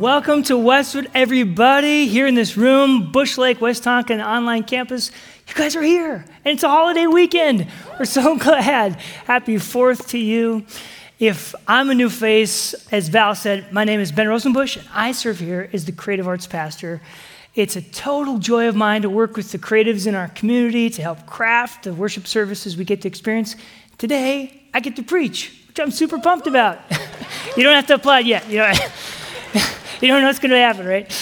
Welcome to Westwood, everybody, here in this room, Bush Lake, West Tonka online campus. You guys are here, and it's a holiday weekend. We're so glad. Happy 4th to you. If I'm a new face, as Val said, my name is Ben Rosenbush, and I serve here as the Creative Arts Pastor. It's a total joy of mine to work with the creatives in our community to help craft the worship services we get to experience. Today, I get to preach, which I'm super pumped about. you don't have to applaud yet. You know, you don't know what's going to happen, right?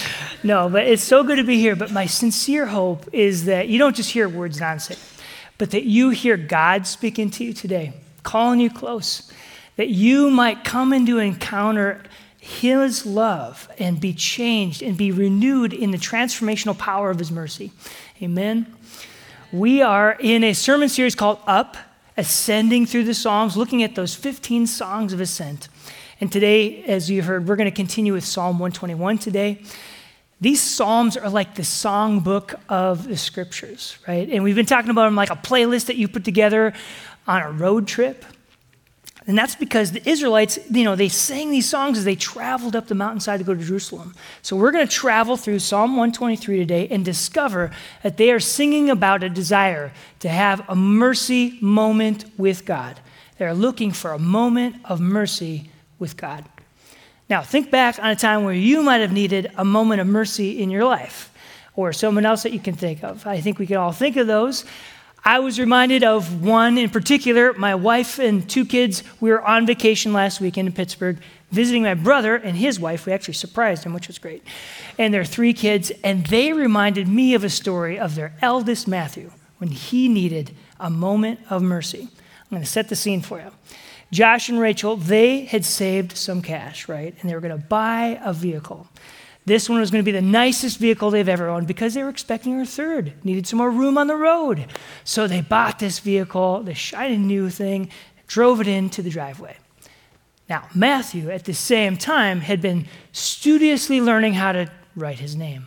No, but it's so good to be here. But my sincere hope is that you don't just hear words nonsense, but that you hear God speaking to you today, calling you close, that you might come into encounter His love and be changed and be renewed in the transformational power of His mercy. Amen. We are in a sermon series called Up, ascending through the Psalms, looking at those 15 songs of ascent. And today, as you heard, we're going to continue with Psalm 121 today. These Psalms are like the songbook of the scriptures, right? And we've been talking about them like a playlist that you put together on a road trip. And that's because the Israelites, you know, they sang these songs as they traveled up the mountainside to go to Jerusalem. So we're going to travel through Psalm 123 today and discover that they are singing about a desire to have a mercy moment with God. They're looking for a moment of mercy with God. Now, think back on a time where you might have needed a moment of mercy in your life or someone else that you can think of. I think we can all think of those. I was reminded of one in particular. My wife and two kids, we were on vacation last weekend in Pittsburgh visiting my brother and his wife. We actually surprised him, which was great. And their three kids, and they reminded me of a story of their eldest, Matthew, when he needed a moment of mercy. I'm going to set the scene for you. Josh and Rachel, they had saved some cash, right? And they were going to buy a vehicle. This one was going to be the nicest vehicle they've ever owned because they were expecting a third, needed some more room on the road. So they bought this vehicle, the shiny new thing, drove it into the driveway. Now, Matthew, at the same time, had been studiously learning how to write his name.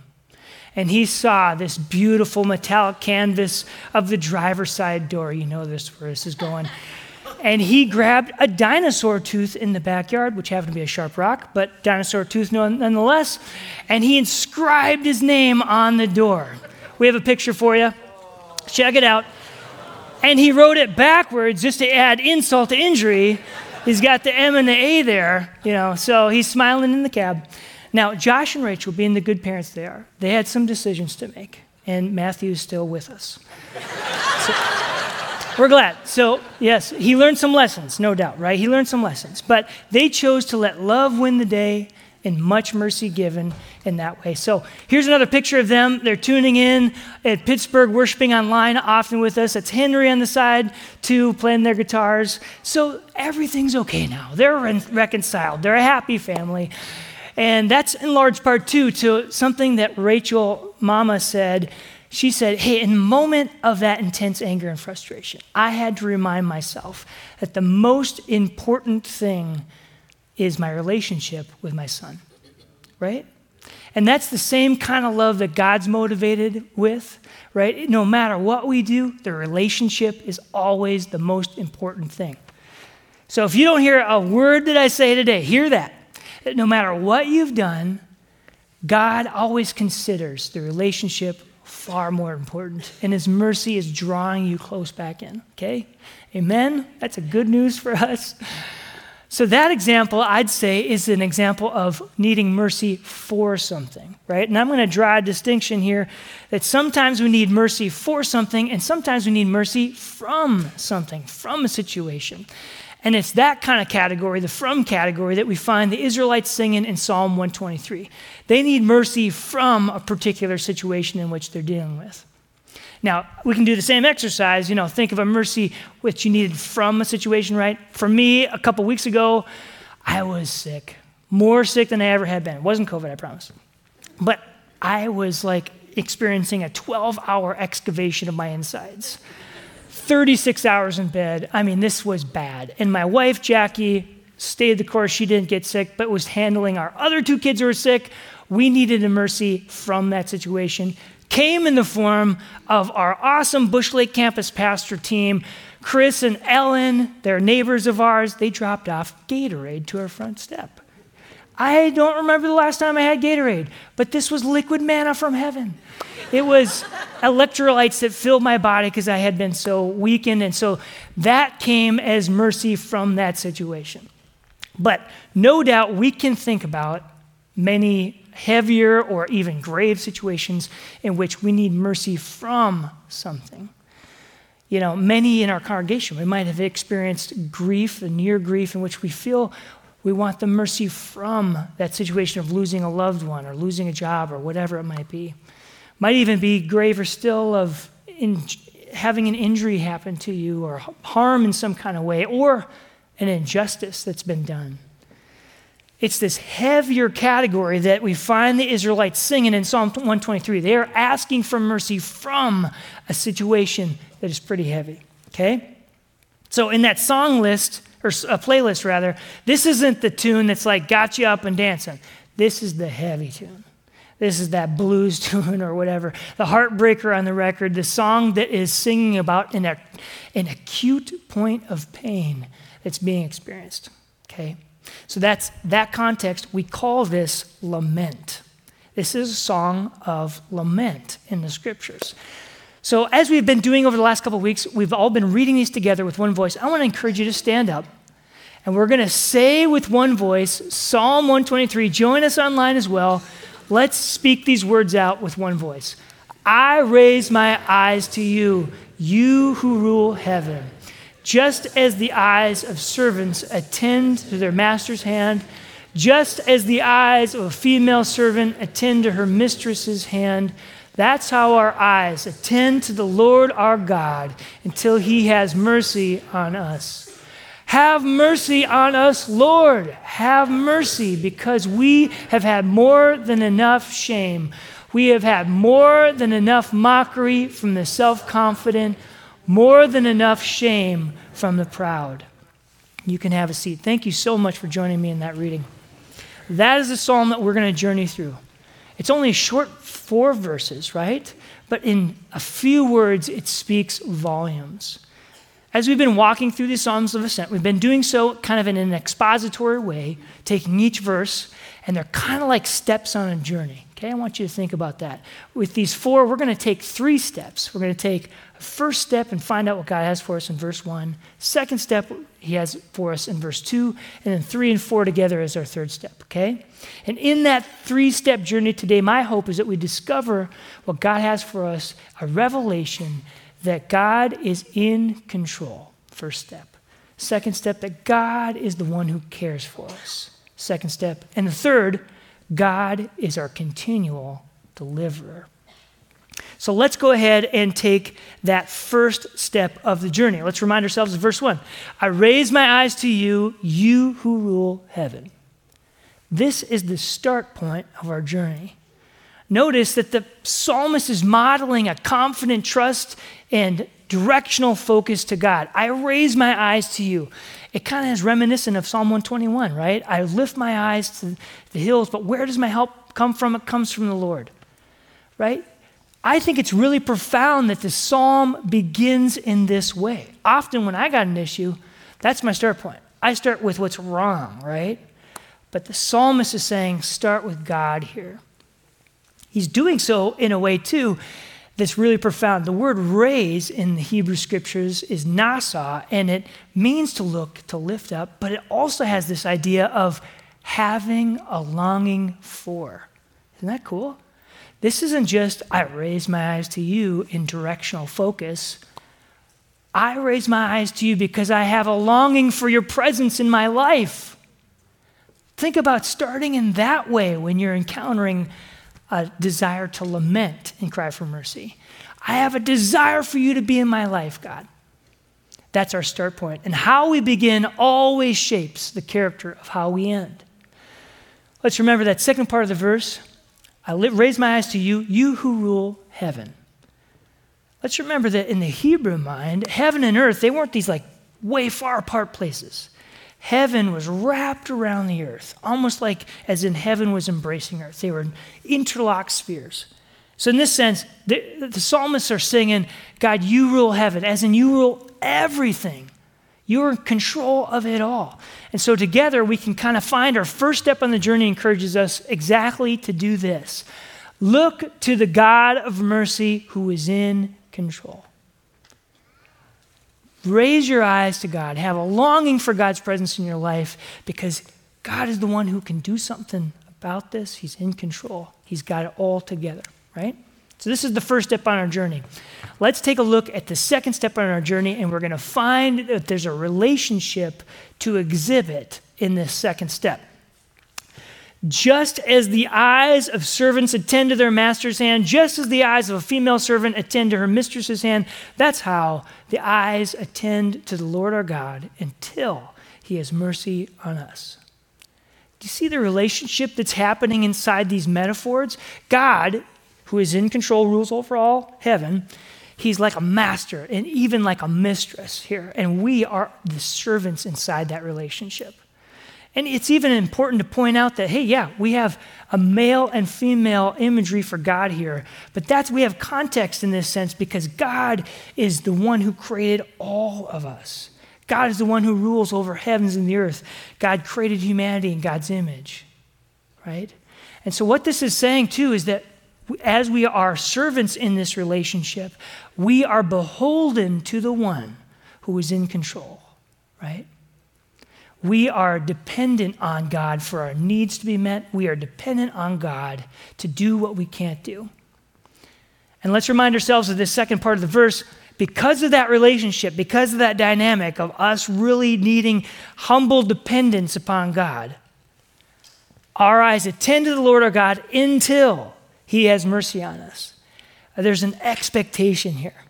And he saw this beautiful metallic canvas of the driver's side door. You know this where this is going and he grabbed a dinosaur tooth in the backyard, which happened to be a sharp rock, but dinosaur tooth nonetheless, and he inscribed his name on the door. We have a picture for you. Check it out. And he wrote it backwards just to add insult to injury. He's got the M and the A there, you know, so he's smiling in the cab. Now, Josh and Rachel, being the good parents they are, they had some decisions to make, and Matthew's still with us. So, we're glad. So, yes, he learned some lessons, no doubt, right? He learned some lessons. But they chose to let love win the day and much mercy given in that way. So, here's another picture of them. They're tuning in at Pittsburgh, worshiping online often with us. It's Henry on the side, too, playing their guitars. So, everything's okay now. They're re- reconciled, they're a happy family. And that's in large part, too, to something that Rachel Mama said she said, Hey, in the moment of that intense anger and frustration, I had to remind myself that the most important thing is my relationship with my son, right? And that's the same kind of love that God's motivated with, right? No matter what we do, the relationship is always the most important thing. So if you don't hear a word that I say today, hear that. That no matter what you've done, God always considers the relationship far more important. And His mercy is drawing you close back in. Okay? Amen? That's a good news for us. So, that example, I'd say, is an example of needing mercy for something, right? And I'm going to draw a distinction here that sometimes we need mercy for something, and sometimes we need mercy from something, from a situation. And it's that kind of category, the from category, that we find the Israelites singing in Psalm 123. They need mercy from a particular situation in which they're dealing with. Now, we can do the same exercise. You know, think of a mercy which you needed from a situation, right? For me, a couple weeks ago, I was sick, more sick than I ever had been. It wasn't COVID, I promise. But I was like experiencing a 12 hour excavation of my insides. 36 hours in bed. I mean, this was bad. And my wife, Jackie, stayed the course. She didn't get sick, but was handling our other two kids who were sick. We needed a mercy from that situation. Came in the form of our awesome Bush Lake campus pastor team. Chris and Ellen, they're neighbors of ours, they dropped off Gatorade to our front step. I don't remember the last time I had Gatorade, but this was liquid manna from heaven. It was electrolytes that filled my body because I had been so weakened. And so that came as mercy from that situation. But no doubt we can think about many heavier or even grave situations in which we need mercy from something. You know, many in our congregation, we might have experienced grief, the near grief, in which we feel we want the mercy from that situation of losing a loved one or losing a job or whatever it might be. Might even be graver still of in, having an injury happen to you or harm in some kind of way or an injustice that's been done. It's this heavier category that we find the Israelites singing in Psalm 123. They are asking for mercy from a situation that is pretty heavy. Okay? So in that song list, or a playlist rather, this isn't the tune that's like got you up and dancing. This is the heavy tune. This is that blues tune or whatever. The heartbreaker on the record, the song that is singing about an, an acute point of pain that's being experienced. Okay? So that's that context. We call this lament. This is a song of lament in the scriptures. So, as we've been doing over the last couple of weeks, we've all been reading these together with one voice. I want to encourage you to stand up. And we're going to say with one voice Psalm 123. Join us online as well. Let's speak these words out with one voice. I raise my eyes to you, you who rule heaven. Just as the eyes of servants attend to their master's hand, just as the eyes of a female servant attend to her mistress's hand, that's how our eyes attend to the Lord our God until he has mercy on us. Have mercy on us, Lord. Have mercy because we have had more than enough shame. We have had more than enough mockery from the self confident more than enough shame from the proud. You can have a seat. Thank you so much for joining me in that reading. That is the psalm that we're going to journey through. It's only a short four verses, right? But in a few words, it speaks volumes. As we've been walking through the Psalms of Ascent, we've been doing so kind of in an expository way, taking each verse, and they're kind of like steps on a journey. Okay, I want you to think about that. With these four, we're going to take three steps. We're going to take a first step and find out what God has for us in verse 1. Second step, He has for us in verse 2. And then three and four together is our third step, okay? And in that three step journey today, my hope is that we discover what God has for us a revelation that God is in control. First step. Second step, that God is the one who cares for us. Second step. And the third, God is our continual deliverer. So let's go ahead and take that first step of the journey. Let's remind ourselves of verse 1. I raise my eyes to you, you who rule heaven. This is the start point of our journey. Notice that the psalmist is modeling a confident trust and directional focus to God. I raise my eyes to you. It kind of is reminiscent of Psalm 121, right? I lift my eyes to the hills, but where does my help come from? It comes from the Lord, right? I think it's really profound that the psalm begins in this way. Often, when I got an issue, that's my start point. I start with what's wrong, right? But the psalmist is saying, start with God here. He's doing so in a way, too, that's really profound. The word raise in the Hebrew scriptures is nasa, and it means to look, to lift up, but it also has this idea of having a longing for. Isn't that cool? This isn't just, I raise my eyes to you in directional focus. I raise my eyes to you because I have a longing for your presence in my life. Think about starting in that way when you're encountering a desire to lament and cry for mercy. I have a desire for you to be in my life, God. That's our start point. And how we begin always shapes the character of how we end. Let's remember that second part of the verse I raise my eyes to you, you who rule heaven. Let's remember that in the Hebrew mind, heaven and earth, they weren't these like way far apart places. Heaven was wrapped around the earth, almost like as in heaven was embracing earth. They were interlocked spheres. So, in this sense, the, the psalmists are singing, God, you rule heaven, as in you rule everything. You're in control of it all. And so together we can kind of find our first step on the journey encourages us exactly to do this. Look to the God of mercy who is in control. Raise your eyes to God. Have a longing for God's presence in your life because God is the one who can do something about this. He's in control, He's got it all together, right? So, this is the first step on our journey. Let's take a look at the second step on our journey, and we're going to find that there's a relationship to exhibit in this second step. Just as the eyes of servants attend to their master's hand, just as the eyes of a female servant attend to her mistress's hand, that's how the eyes attend to the Lord our God until he has mercy on us. Do you see the relationship that's happening inside these metaphors? God, who is in control, rules over all heaven. He's like a master and even like a mistress here. And we are the servants inside that relationship. And it's even important to point out that, hey, yeah, we have a male and female imagery for God here, but that's, we have context in this sense because God is the one who created all of us. God is the one who rules over heavens and the earth. God created humanity in God's image, right? And so, what this is saying too is that as we are servants in this relationship, we are beholden to the one who is in control, right? We are dependent on God for our needs to be met. We are dependent on God to do what we can't do. And let's remind ourselves of this second part of the verse because of that relationship, because of that dynamic of us really needing humble dependence upon God, our eyes attend to the Lord our God until He has mercy on us. There's an expectation here.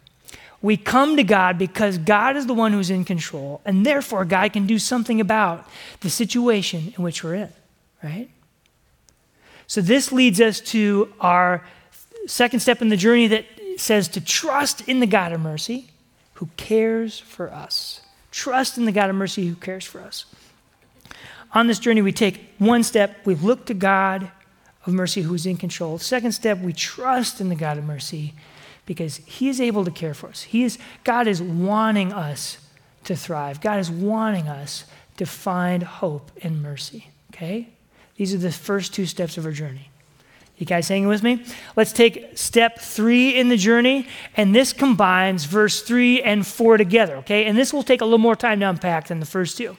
We come to God because God is the one who's in control, and therefore God can do something about the situation in which we're in, right? So, this leads us to our second step in the journey that says to trust in the God of mercy who cares for us. Trust in the God of mercy who cares for us. On this journey, we take one step, we look to God of mercy who is in control. Second step, we trust in the God of mercy because he is able to care for us. He is, God is wanting us to thrive. God is wanting us to find hope and mercy. Okay? These are the first two steps of our journey. You guys hanging with me? Let's take step three in the journey, and this combines verse three and four together, okay? And this will take a little more time to unpack than the first two.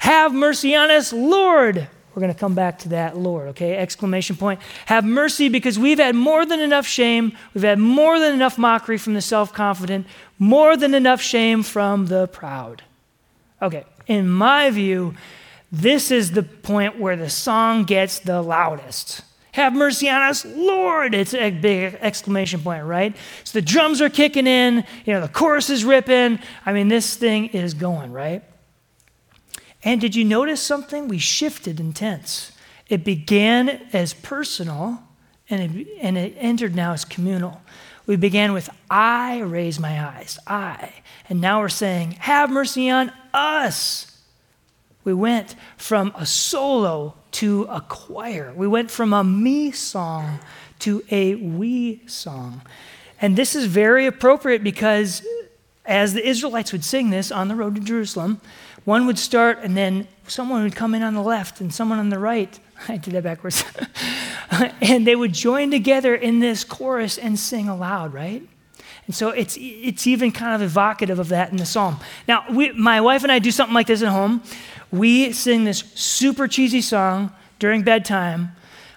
Have mercy on us, Lord. We're going to come back to that, Lord, okay? Exclamation point. Have mercy because we've had more than enough shame. We've had more than enough mockery from the self confident, more than enough shame from the proud. Okay, in my view, this is the point where the song gets the loudest. Have mercy on us, Lord. It's a big exclamation point, right? So the drums are kicking in, you know, the chorus is ripping. I mean, this thing is going, right? And did you notice something? We shifted in tense. It began as personal and it, and it entered now as communal. We began with, I raise my eyes, I. And now we're saying, Have mercy on us. We went from a solo to a choir. We went from a me song to a we song. And this is very appropriate because as the Israelites would sing this on the road to Jerusalem, one would start and then someone would come in on the left and someone on the right. I did that backwards. and they would join together in this chorus and sing aloud, right? And so it's, it's even kind of evocative of that in the psalm. Now, we, my wife and I do something like this at home we sing this super cheesy song during bedtime.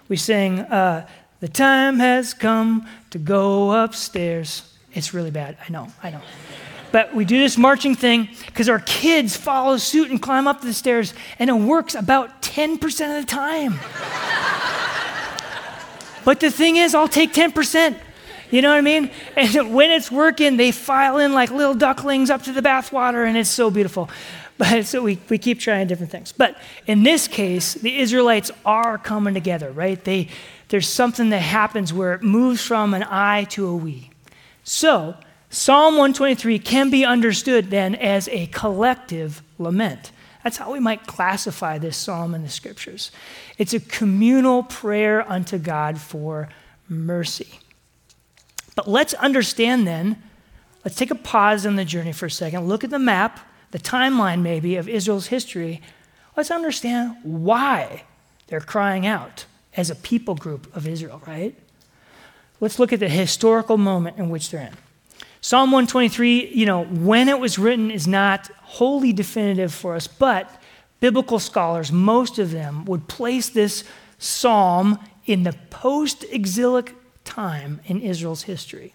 We sing, uh, The time has come to go upstairs. It's really bad. I know, I know. But we do this marching thing because our kids follow suit and climb up the stairs, and it works about 10% of the time. but the thing is, I'll take 10%. You know what I mean? And when it's working, they file in like little ducklings up to the bathwater, and it's so beautiful. But so we, we keep trying different things. But in this case, the Israelites are coming together, right? They, there's something that happens where it moves from an I to a we. So, Psalm 123 can be understood then as a collective lament. That's how we might classify this psalm in the scriptures. It's a communal prayer unto God for mercy. But let's understand then, let's take a pause in the journey for a second. Look at the map the timeline maybe of Israel's history, let's understand why they're crying out as a people group of Israel, right? Let's look at the historical moment in which they're in. Psalm 123, you know, when it was written is not wholly definitive for us, but biblical scholars, most of them, would place this psalm in the post exilic time in Israel's history.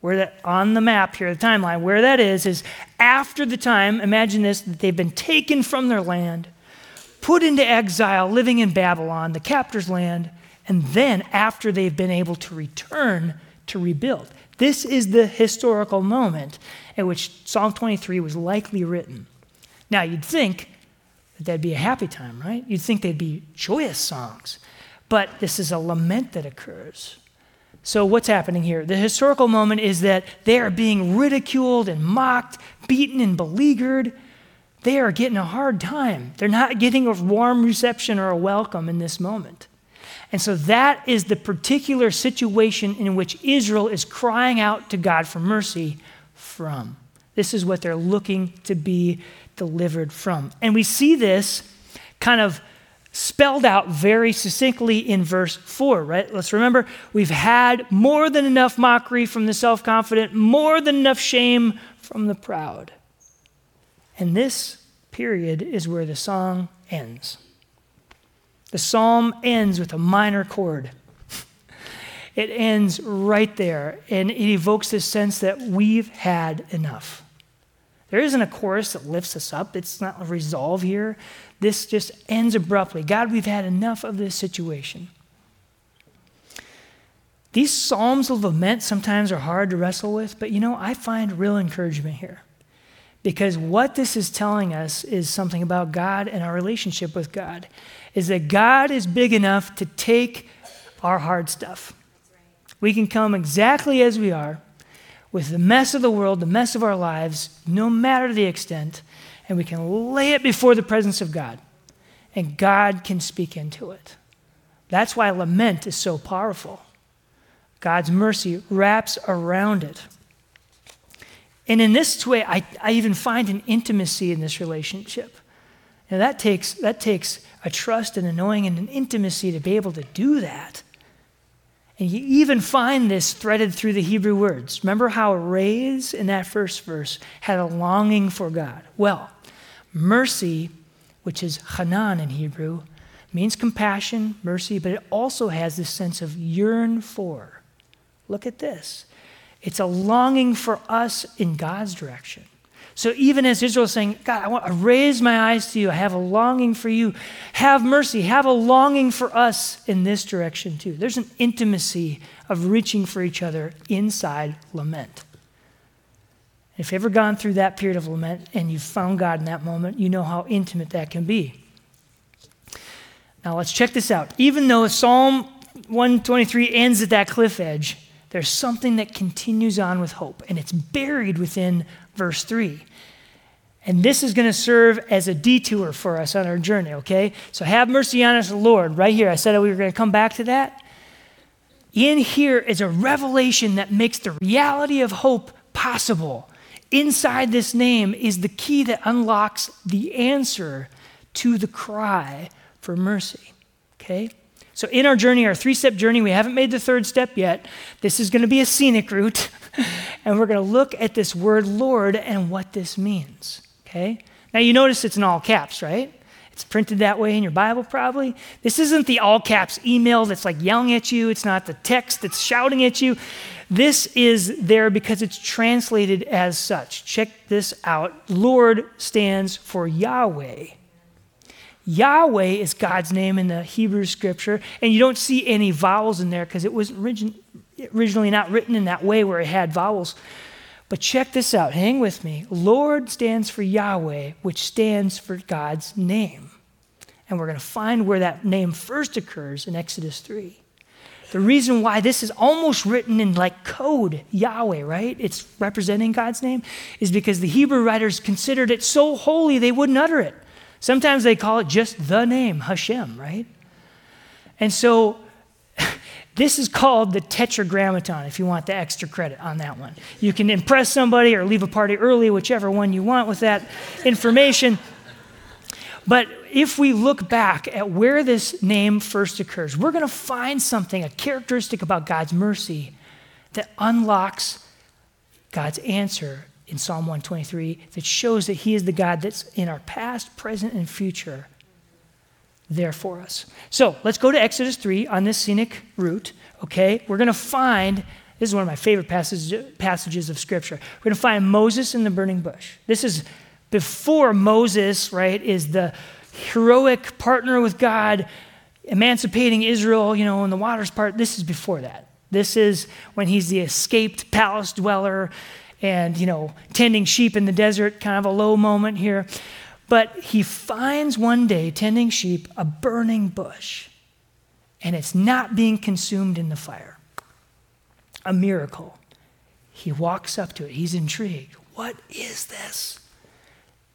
Where that on the map here, the timeline, where that is, is after the time, imagine this, that they've been taken from their land, put into exile, living in Babylon, the captor's land, and then after they've been able to return to rebuild. This is the historical moment at which Psalm 23 was likely written. Now, you'd think that that'd be a happy time, right? You'd think they'd be joyous songs. But this is a lament that occurs. So, what's happening here? The historical moment is that they are being ridiculed and mocked, beaten and beleaguered. They are getting a hard time. They're not getting a warm reception or a welcome in this moment. And so that is the particular situation in which Israel is crying out to God for mercy from. This is what they're looking to be delivered from. And we see this kind of spelled out very succinctly in verse 4, right? Let's remember we've had more than enough mockery from the self confident, more than enough shame from the proud. And this period is where the song ends. The psalm ends with a minor chord. It ends right there, and it evokes this sense that we've had enough. There isn't a chorus that lifts us up, it's not a resolve here. This just ends abruptly. God, we've had enough of this situation. These psalms of lament sometimes are hard to wrestle with, but you know, I find real encouragement here. Because what this is telling us is something about God and our relationship with God is that God is big enough to take our hard stuff. We can come exactly as we are with the mess of the world, the mess of our lives, no matter the extent, and we can lay it before the presence of God, and God can speak into it. That's why lament is so powerful. God's mercy wraps around it. And in this way, I, I even find an intimacy in this relationship. Now that takes, that takes a trust and a knowing and an intimacy to be able to do that. And you even find this threaded through the Hebrew words. Remember how Raise in that first verse had a longing for God? Well, mercy, which is Hanan in Hebrew, means compassion, mercy, but it also has this sense of yearn for. Look at this. It's a longing for us in God's direction. So even as Israel is saying, God, I want to raise my eyes to you. I have a longing for you. Have mercy. Have a longing for us in this direction too. There's an intimacy of reaching for each other inside lament. If you've ever gone through that period of lament and you've found God in that moment, you know how intimate that can be. Now let's check this out. Even though Psalm 123 ends at that cliff edge, there's something that continues on with hope, and it's buried within verse 3. And this is going to serve as a detour for us on our journey, okay? So have mercy on us, Lord, right here. I said we were going to come back to that. In here is a revelation that makes the reality of hope possible. Inside this name is the key that unlocks the answer to the cry for mercy, okay? So, in our journey, our three step journey, we haven't made the third step yet. This is going to be a scenic route. and we're going to look at this word Lord and what this means. Okay? Now, you notice it's in all caps, right? It's printed that way in your Bible, probably. This isn't the all caps email that's like yelling at you, it's not the text that's shouting at you. This is there because it's translated as such. Check this out Lord stands for Yahweh. Yahweh is God's name in the Hebrew scripture, and you don't see any vowels in there because it was origin- originally not written in that way where it had vowels. But check this out, hang with me. Lord stands for Yahweh, which stands for God's name. And we're going to find where that name first occurs in Exodus 3. The reason why this is almost written in like code, Yahweh, right? It's representing God's name, is because the Hebrew writers considered it so holy they wouldn't utter it. Sometimes they call it just the name, Hashem, right? And so This is called the Tetragrammaton, if you want the extra credit on that one. You can impress somebody or leave a party early, whichever one you want with that information. But if we look back at where this name first occurs, we're going to find something, a characteristic about God's mercy that unlocks God's answer in Psalm 123 that shows that He is the God that's in our past, present, and future there for us. So let's go to Exodus 3 on this scenic route, okay? We're going to find, this is one of my favorite passages, passages of Scripture. We're going to find Moses in the burning bush. This is before Moses, right, is the heroic partner with God, emancipating Israel, you know, in the waters part. This is before that. This is when he's the escaped palace dweller and, you know, tending sheep in the desert, kind of a low moment here. But he finds one day, tending sheep, a burning bush, and it's not being consumed in the fire. A miracle. He walks up to it. He's intrigued. What is this?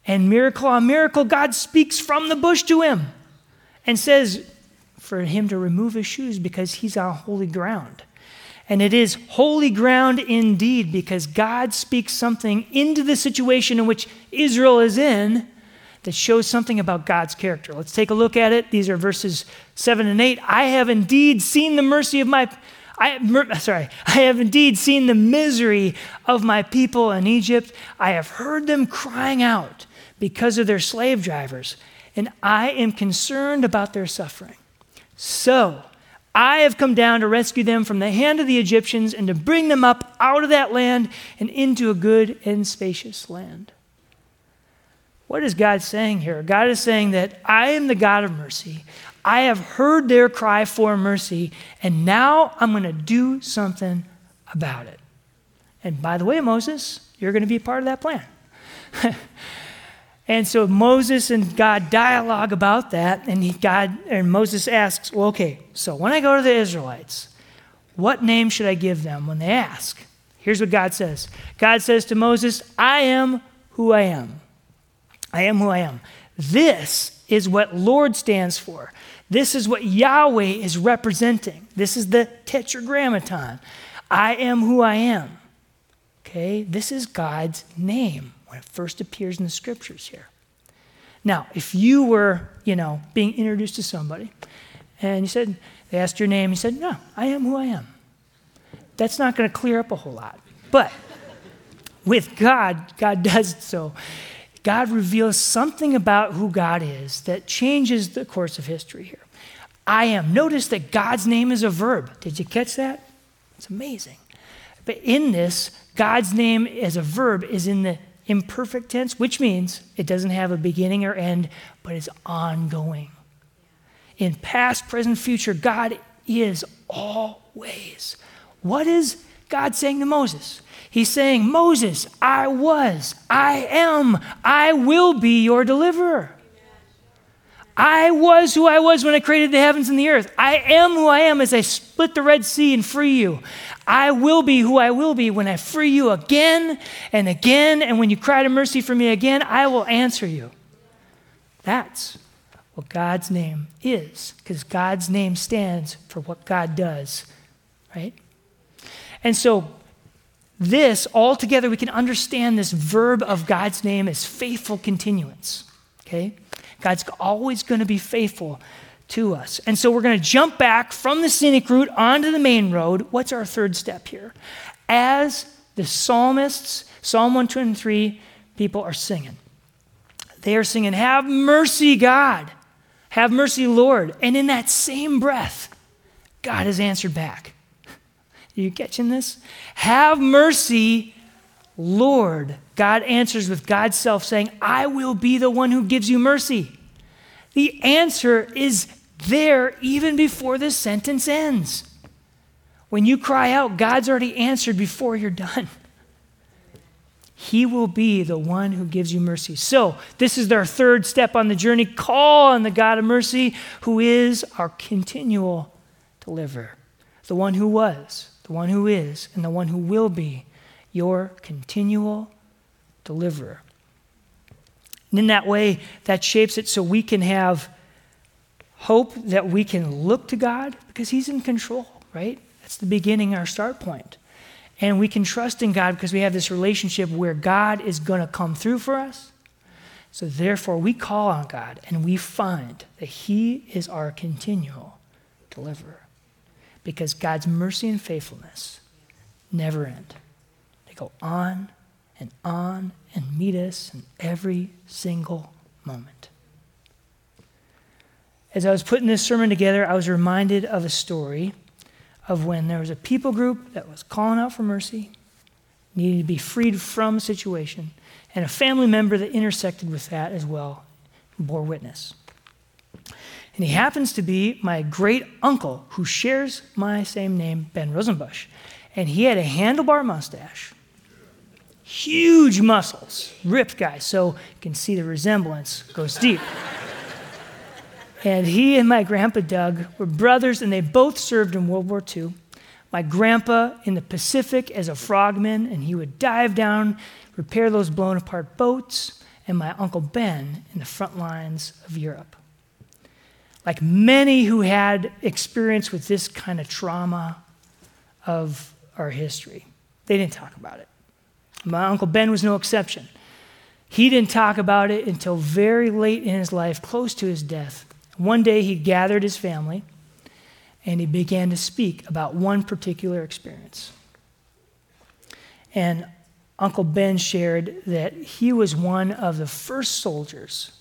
And miracle on miracle, God speaks from the bush to him and says for him to remove his shoes because he's on holy ground. And it is holy ground indeed because God speaks something into the situation in which Israel is in that shows something about God's character. Let's take a look at it. These are verses 7 and 8. I have indeed seen the mercy of my I, sorry, I have indeed seen the misery of my people in Egypt. I have heard them crying out because of their slave drivers, and I am concerned about their suffering. So, I have come down to rescue them from the hand of the Egyptians and to bring them up out of that land and into a good and spacious land. What is God saying here? God is saying that I am the God of mercy. I have heard their cry for mercy, and now I'm going to do something about it. And by the way, Moses, you're going to be part of that plan. and so Moses and God dialogue about that, and he, God and Moses asks, "Well, okay, so when I go to the Israelites, what name should I give them when they ask?" Here's what God says. God says to Moses, "I am who I am." I am who I am. This is what Lord stands for. This is what Yahweh is representing. This is the tetragrammaton. I am who I am. Okay? This is God's name when it first appears in the scriptures here. Now, if you were, you know, being introduced to somebody and you said, they asked your name, you said, No, I am who I am. That's not going to clear up a whole lot. But with God, God does so. God reveals something about who God is that changes the course of history here. I am. Notice that God's name is a verb. Did you catch that? It's amazing. But in this, God's name as a verb is in the imperfect tense, which means it doesn't have a beginning or end, but it's ongoing. In past, present, future, God is always. What is God saying to Moses? He's saying, Moses, I was, I am, I will be your deliverer. I was who I was when I created the heavens and the earth. I am who I am as I split the Red Sea and free you. I will be who I will be when I free you again and again. And when you cry to mercy for me again, I will answer you. That's what God's name is, because God's name stands for what God does, right? And so this, altogether, we can understand this verb of God's name as faithful continuance. Okay? God's always going to be faithful to us. And so we're going to jump back from the scenic route onto the main road. What's our third step here? As the psalmists, Psalm 123 people are singing, they are singing, Have mercy, God. Have mercy, Lord. And in that same breath, God has answered back. Are you catching this? Have mercy, Lord. God answers with God's self saying, I will be the one who gives you mercy. The answer is there even before this sentence ends. When you cry out, God's already answered before you're done. He will be the one who gives you mercy. So, this is our third step on the journey. Call on the God of mercy, who is our continual deliverer, the one who was, the one who is, and the one who will be your continual deliverer. And in that way, that shapes it so we can have hope that we can look to God because He's in control. right? That's the beginning, our start point. And we can trust in God because we have this relationship where God is going to come through for us. So therefore, we call on God and we find that He is our continual deliverer. Because God's mercy and faithfulness never end. Go on and on and meet us in every single moment. As I was putting this sermon together, I was reminded of a story of when there was a people group that was calling out for mercy, needed to be freed from a situation, and a family member that intersected with that as well bore witness. And he happens to be my great uncle who shares my same name, Ben Rosenbush. And he had a handlebar mustache, huge muscles, ripped guy. So you can see the resemblance goes deep. and he and my grandpa Doug were brothers, and they both served in World War II. My grandpa in the Pacific as a frogman, and he would dive down, repair those blown apart boats, and my uncle Ben in the front lines of Europe. Like many who had experience with this kind of trauma of our history, they didn't talk about it. My Uncle Ben was no exception. He didn't talk about it until very late in his life, close to his death. One day he gathered his family and he began to speak about one particular experience. And Uncle Ben shared that he was one of the first soldiers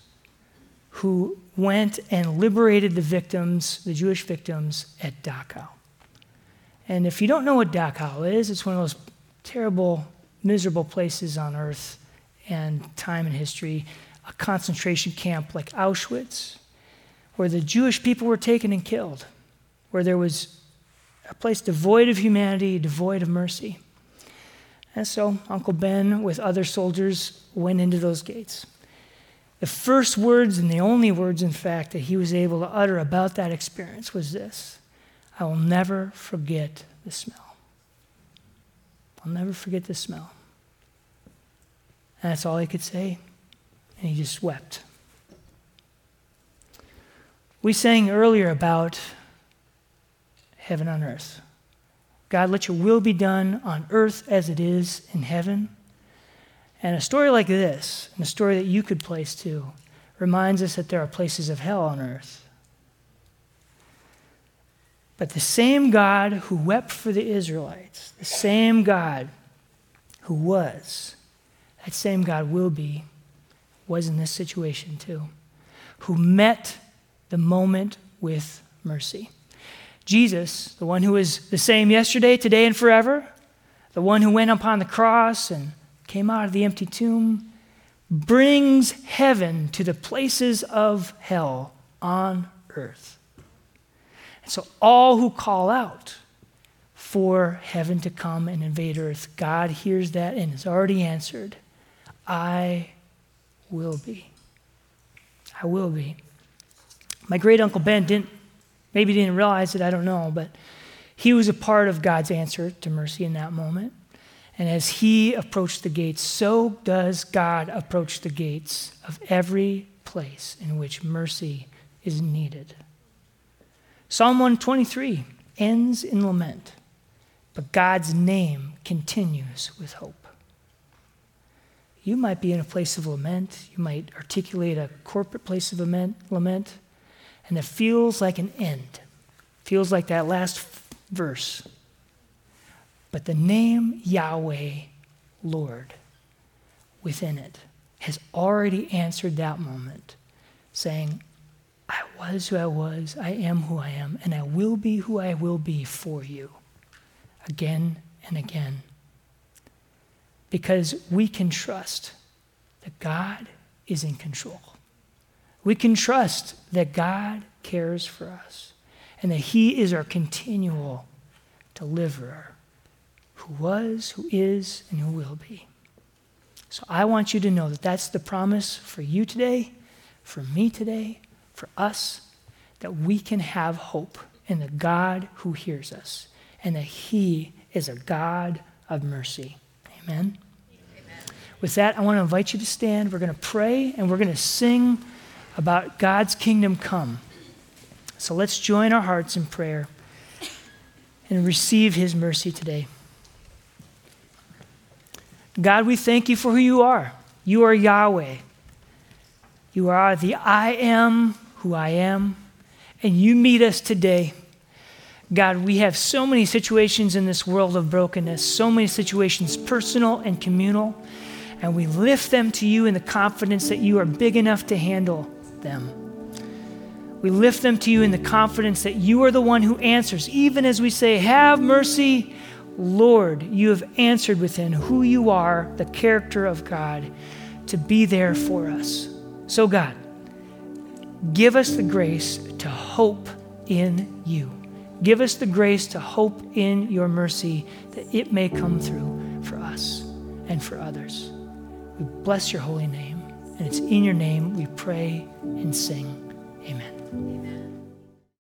who went and liberated the victims, the Jewish victims, at Dachau. And if you don't know what Dachau is, it's one of those terrible miserable places on earth and time and history, a concentration camp like Auschwitz, where the Jewish people were taken and killed, where there was a place devoid of humanity, devoid of mercy. And so Uncle Ben, with other soldiers, went into those gates. The first words, and the only words, in fact, that he was able to utter about that experience was this I will never forget the smell. I'll never forget the smell. And that's all he could say. And he just wept. We sang earlier about heaven on earth. God, let your will be done on earth as it is in heaven. And a story like this, and a story that you could place too, reminds us that there are places of hell on earth. But the same God who wept for the Israelites, the same God who was, that same God will be, was in this situation too, who met the moment with mercy. Jesus, the one who is the same yesterday, today, and forever, the one who went upon the cross and came out of the empty tomb, brings heaven to the places of hell on earth. So, all who call out for heaven to come and invade earth, God hears that and has already answered I will be. I will be. My great uncle Ben didn't, maybe didn't realize it, I don't know, but he was a part of God's answer to mercy in that moment. And as he approached the gates, so does God approach the gates of every place in which mercy is needed. Psalm 123 ends in lament, but God's name continues with hope. You might be in a place of lament. You might articulate a corporate place of lament, lament and it feels like an end. Feels like that last verse. But the name Yahweh, Lord, within it has already answered that moment, saying, I was who I was, I am who I am, and I will be who I will be for you again and again. Because we can trust that God is in control. We can trust that God cares for us and that He is our continual deliverer who was, who is, and who will be. So I want you to know that that's the promise for you today, for me today, for us that we can have hope in the God who hears us and that He is a God of mercy. Amen. Amen. With that, I want to invite you to stand. We're going to pray and we're going to sing about God's kingdom come. So let's join our hearts in prayer. and receive his mercy today. God, we thank you for who you are. You are Yahweh. You are the I am who I am, and you meet us today. God, we have so many situations in this world of brokenness, so many situations, personal and communal, and we lift them to you in the confidence that you are big enough to handle them. We lift them to you in the confidence that you are the one who answers, even as we say, Have mercy, Lord. You have answered within who you are, the character of God, to be there for us. So, God, give us the grace to hope in you. Give us the grace to hope in your mercy that it may come through for us and for others. We bless your holy name, and it's in your name we pray and sing. Amen. Amen.